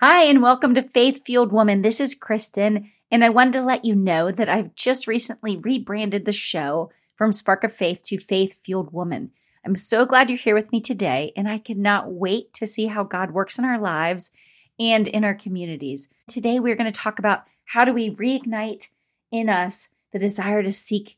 Hi, and welcome to Faith Fueled Woman. This is Kristin, and I wanted to let you know that I've just recently rebranded the show from Spark of Faith to Faith Fueled Woman. I'm so glad you're here with me today, and I cannot wait to see how God works in our lives and in our communities. Today, we're going to talk about how do we reignite in us the desire to seek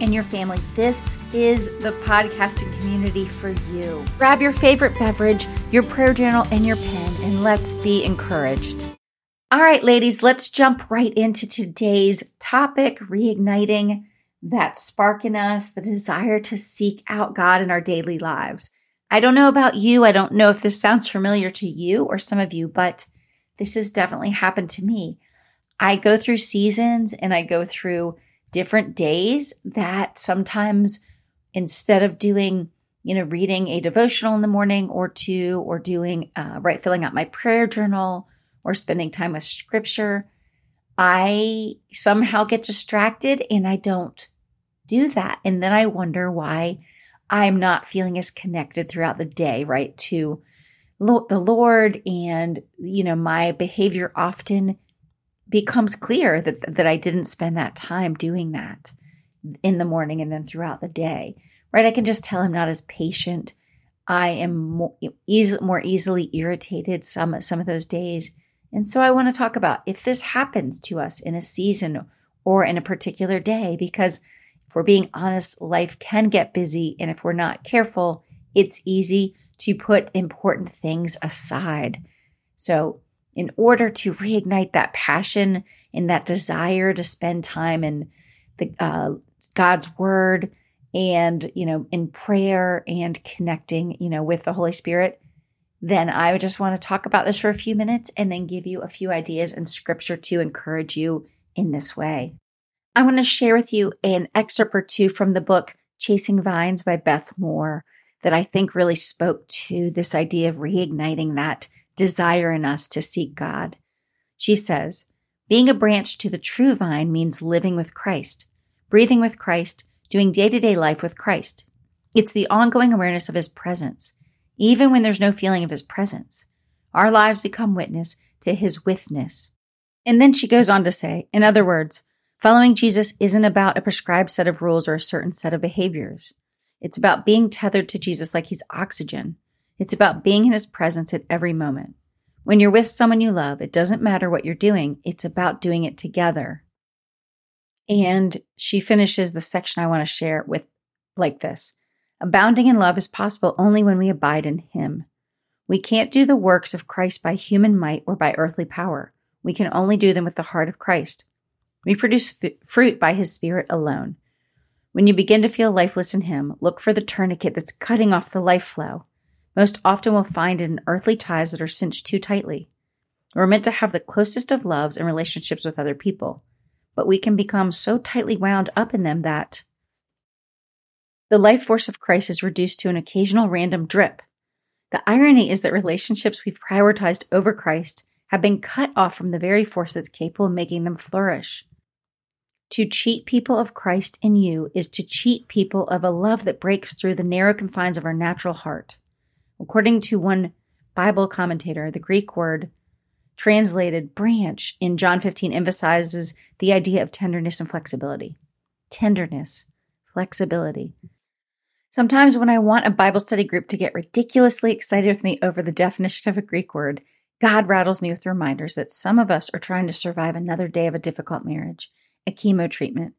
and your family, this is the podcasting community for you. Grab your favorite beverage, your prayer journal, and your pen, and let's be encouraged. All right, ladies, let's jump right into today's topic reigniting that spark in us, the desire to seek out God in our daily lives. I don't know about you. I don't know if this sounds familiar to you or some of you, but this has definitely happened to me. I go through seasons and I go through different days that sometimes instead of doing you know reading a devotional in the morning or two or doing uh, right filling out my prayer journal or spending time with scripture i somehow get distracted and i don't do that. And then i wonder why i'm not feeling as connected throughout the day right to the lord and you know my behavior often becomes clear that that I didn't spend that time doing that in the morning and then throughout the day. Right? I can just tell I'm not as patient. I am more, easy, more easily irritated some some of those days. And so I want to talk about if this happens to us in a season or in a particular day because if we're being honest, life can get busy and if we're not careful, it's easy to put important things aside. So in order to reignite that passion and that desire to spend time in the uh, God's word and you know in prayer and connecting you know with the Holy Spirit, then I would just want to talk about this for a few minutes and then give you a few ideas and scripture to encourage you in this way. I want to share with you an excerpt or two from the book Chasing Vines by Beth Moore that I think really spoke to this idea of reigniting that desire in us to seek God. She says, being a branch to the true vine means living with Christ, breathing with Christ, doing day to day life with Christ. It's the ongoing awareness of his presence, even when there's no feeling of his presence. Our lives become witness to his withness. And then she goes on to say, in other words, following Jesus isn't about a prescribed set of rules or a certain set of behaviors. It's about being tethered to Jesus like he's oxygen, it's about being in his presence at every moment. When you're with someone you love, it doesn't matter what you're doing, it's about doing it together. And she finishes the section I want to share with like this Abounding in love is possible only when we abide in him. We can't do the works of Christ by human might or by earthly power. We can only do them with the heart of Christ. We produce f- fruit by his spirit alone. When you begin to feel lifeless in him, look for the tourniquet that's cutting off the life flow. Most often we'll find in earthly ties that are cinched too tightly. We're meant to have the closest of loves and relationships with other people, but we can become so tightly wound up in them that the life force of Christ is reduced to an occasional random drip. The irony is that relationships we've prioritized over Christ have been cut off from the very force that's capable of making them flourish. To cheat people of Christ in you is to cheat people of a love that breaks through the narrow confines of our natural heart. According to one Bible commentator, the Greek word translated branch in John 15 emphasizes the idea of tenderness and flexibility. Tenderness, flexibility. Sometimes when I want a Bible study group to get ridiculously excited with me over the definition of a Greek word, God rattles me with reminders that some of us are trying to survive another day of a difficult marriage, a chemo treatment,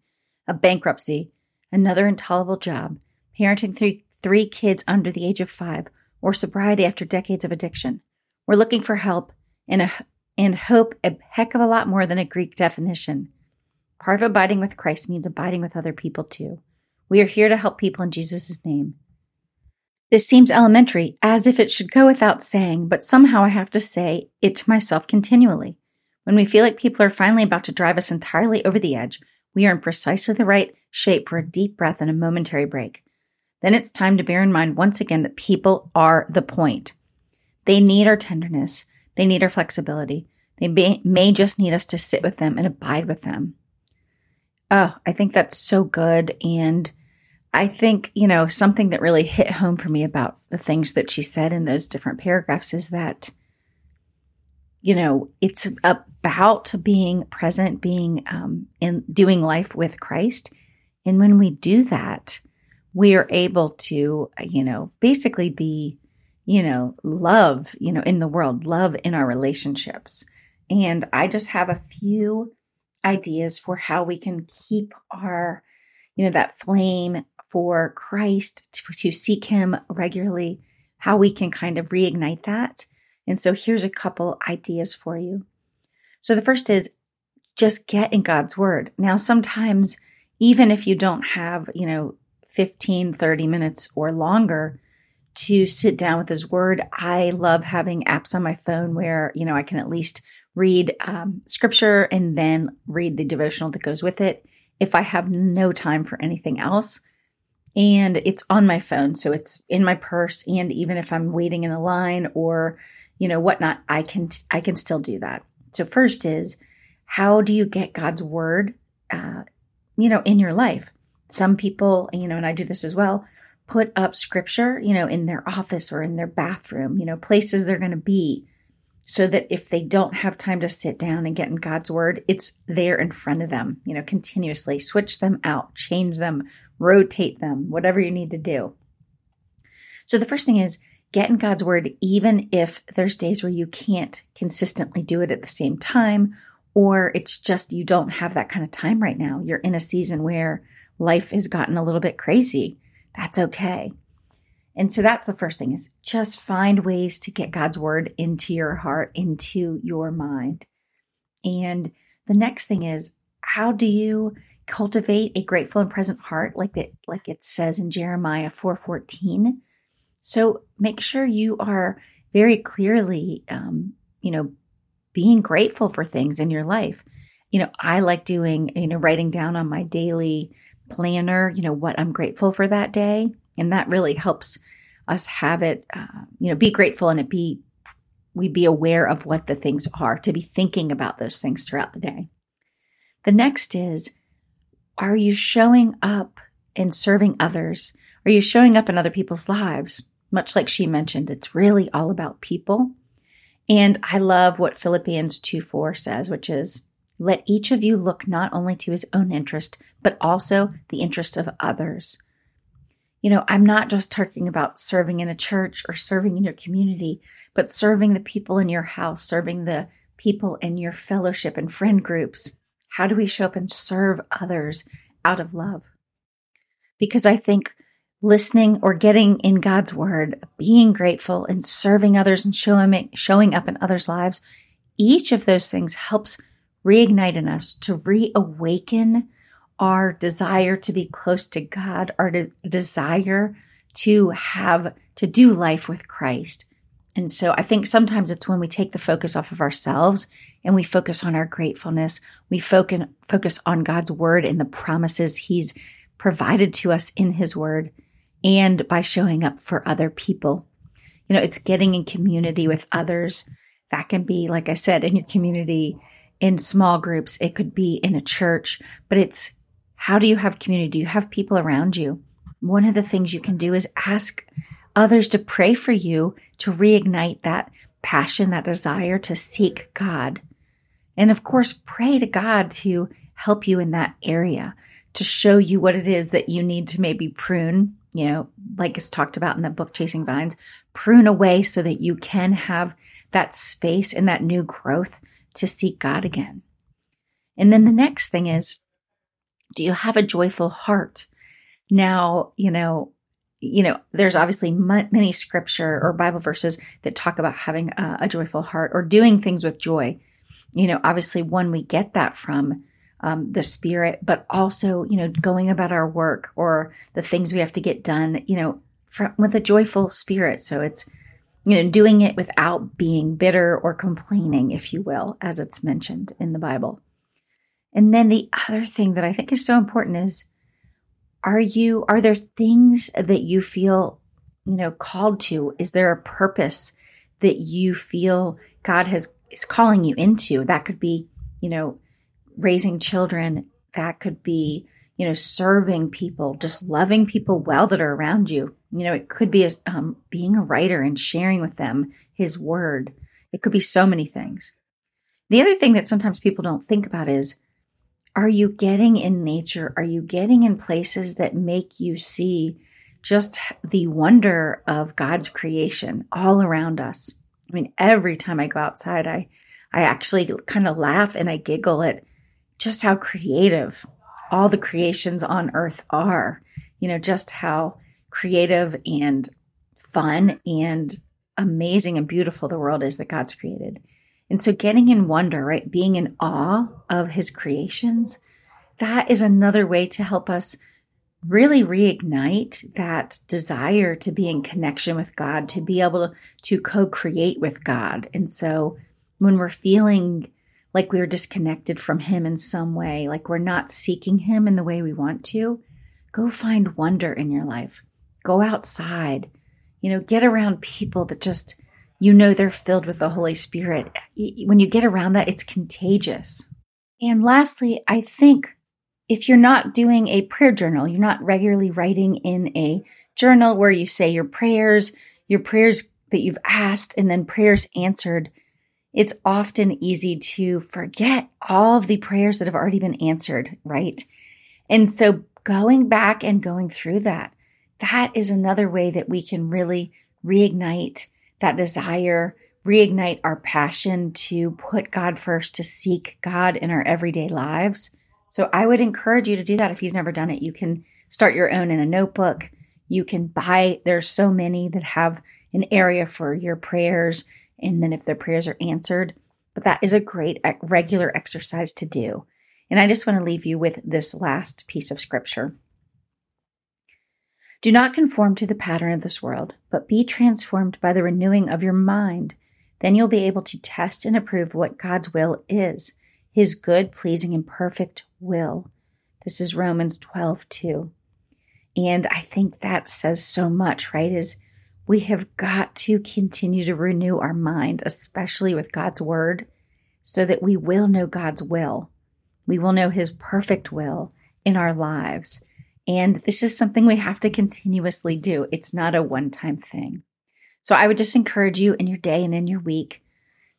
a bankruptcy, another intolerable job, parenting three, three kids under the age of five, or sobriety after decades of addiction. We're looking for help and, a, and hope a heck of a lot more than a Greek definition. Part of abiding with Christ means abiding with other people too. We are here to help people in Jesus' name. This seems elementary, as if it should go without saying, but somehow I have to say it to myself continually. When we feel like people are finally about to drive us entirely over the edge, we are in precisely the right shape for a deep breath and a momentary break. Then it's time to bear in mind once again that people are the point. They need our tenderness. They need our flexibility. They may, may just need us to sit with them and abide with them. Oh, I think that's so good. And I think, you know, something that really hit home for me about the things that she said in those different paragraphs is that, you know, it's about being present, being um, in doing life with Christ. And when we do that, we are able to, you know, basically be, you know, love, you know, in the world, love in our relationships. And I just have a few ideas for how we can keep our, you know, that flame for Christ, to, to seek Him regularly, how we can kind of reignite that. And so here's a couple ideas for you. So the first is just get in God's word. Now, sometimes, even if you don't have, you know, 15, 30 minutes or longer to sit down with his word, I love having apps on my phone where, you know, I can at least read um, scripture and then read the devotional that goes with it if I have no time for anything else. And it's on my phone so it's in my purse. And even if i'm waiting in a line or you know whatnot i can i can still do that. So first is how do you get god's word uh, you know in your life some people you know and i do this as well put up scripture you know in their office or in their bathroom you know places they're going to be so that if they don't have time to sit down and get in God's word, it's there in front of them, you know, continuously. Switch them out, change them, rotate them, whatever you need to do. So the first thing is get in God's word, even if there's days where you can't consistently do it at the same time, or it's just you don't have that kind of time right now. You're in a season where life has gotten a little bit crazy. That's okay. And so that's the first thing is just find ways to get God's word into your heart, into your mind. And the next thing is how do you cultivate a grateful and present heart like it like it says in Jeremiah 4:14? So make sure you are very clearly um, you know being grateful for things in your life. You know, I like doing, you know, writing down on my daily planner, you know, what I'm grateful for that day. And that really helps us have it uh, you know be grateful and it be we be aware of what the things are to be thinking about those things throughout the day. The next is are you showing up and serving others? Are you showing up in other people's lives? Much like she mentioned it's really all about people. And i love what philippians 2 4 says which is let each of you look not only to his own interest but also the interest of others you know, I'm not just talking about serving in a church or serving in your community, but serving the people in your house, serving the people in your fellowship and friend groups. How do we show up and serve others out of love? Because I think listening or getting in God's word, being grateful and serving others and showing, showing up in others' lives, each of those things helps reignite in us to reawaken our desire to be close to God, our de- desire to have, to do life with Christ. And so I think sometimes it's when we take the focus off of ourselves and we focus on our gratefulness, we focus, focus on God's word and the promises he's provided to us in his word and by showing up for other people. You know, it's getting in community with others. That can be, like I said, in your community, in small groups. It could be in a church, but it's how do you have community? Do you have people around you? One of the things you can do is ask others to pray for you to reignite that passion, that desire to seek God. And of course, pray to God to help you in that area, to show you what it is that you need to maybe prune, you know, like it's talked about in the book Chasing Vines, prune away so that you can have that space and that new growth to seek God again. And then the next thing is do you have a joyful heart? Now, you know, you know, there's obviously many scripture or Bible verses that talk about having a, a, joyful heart or doing things with joy. You know, obviously, one we get that from um, the Spirit, but also, you know, going about our work or the things we have to get done. You know, from, with a joyful spirit. So it's, you know, doing it without being bitter or complaining, if you will, as it's mentioned in the Bible. And then the other thing that I think is so important is are you, are there things that you feel, you know, called to? Is there a purpose that you feel God has, is calling you into? That could be, you know, raising children. That could be, you know, serving people, just loving people well that are around you. You know, it could be um, being a writer and sharing with them his word. It could be so many things. The other thing that sometimes people don't think about is are you getting in nature? Are you getting in places that make you see just the wonder of God's creation all around us? I mean, every time I go outside, I, I actually kind of laugh and I giggle at just how creative all the creations on earth are. You know, just how creative and fun and amazing and beautiful the world is that God's created. And so getting in wonder, right? Being in awe of his creations, that is another way to help us really reignite that desire to be in connection with God, to be able to co-create with God. And so when we're feeling like we're disconnected from him in some way, like we're not seeking him in the way we want to, go find wonder in your life. Go outside. You know, get around people that just you know they're filled with the Holy Spirit. When you get around that, it's contagious. And lastly, I think if you're not doing a prayer journal, you're not regularly writing in a journal where you say your prayers, your prayers that you've asked, and then prayers answered, it's often easy to forget all of the prayers that have already been answered, right? And so going back and going through that, that is another way that we can really reignite that desire, reignite our passion to put God first, to seek God in our everyday lives. So I would encourage you to do that if you've never done it. You can start your own in a notebook. You can buy, there's so many that have an area for your prayers. And then if their prayers are answered, but that is a great regular exercise to do. And I just want to leave you with this last piece of scripture. Do not conform to the pattern of this world, but be transformed by the renewing of your mind. Then you'll be able to test and approve what God's will is, his good, pleasing, and perfect will. This is Romans 12, 2. And I think that says so much, right? Is we have got to continue to renew our mind, especially with God's word, so that we will know God's will. We will know his perfect will in our lives. And this is something we have to continuously do. It's not a one time thing. So I would just encourage you in your day and in your week,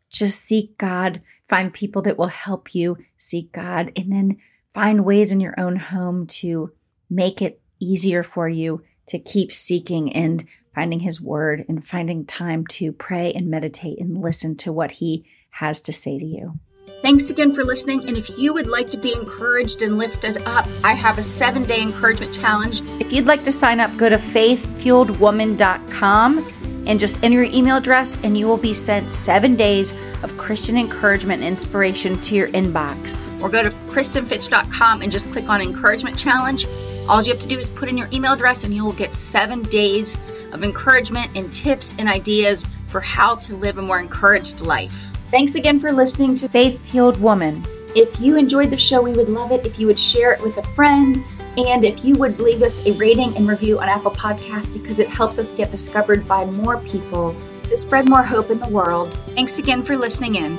just seek God, find people that will help you seek God, and then find ways in your own home to make it easier for you to keep seeking and finding His Word and finding time to pray and meditate and listen to what He has to say to you. Thanks again for listening. And if you would like to be encouraged and lifted up, I have a seven day encouragement challenge. If you'd like to sign up, go to faithfueledwoman.com and just enter your email address, and you will be sent seven days of Christian encouragement and inspiration to your inbox. Or go to kristinfitch.com and just click on encouragement challenge. All you have to do is put in your email address, and you will get seven days of encouragement and tips and ideas for how to live a more encouraged life. Thanks again for listening to Faith Fueled Woman. If you enjoyed the show, we would love it if you would share it with a friend and if you would leave us a rating and review on Apple Podcasts because it helps us get discovered by more people to spread more hope in the world. Thanks again for listening in.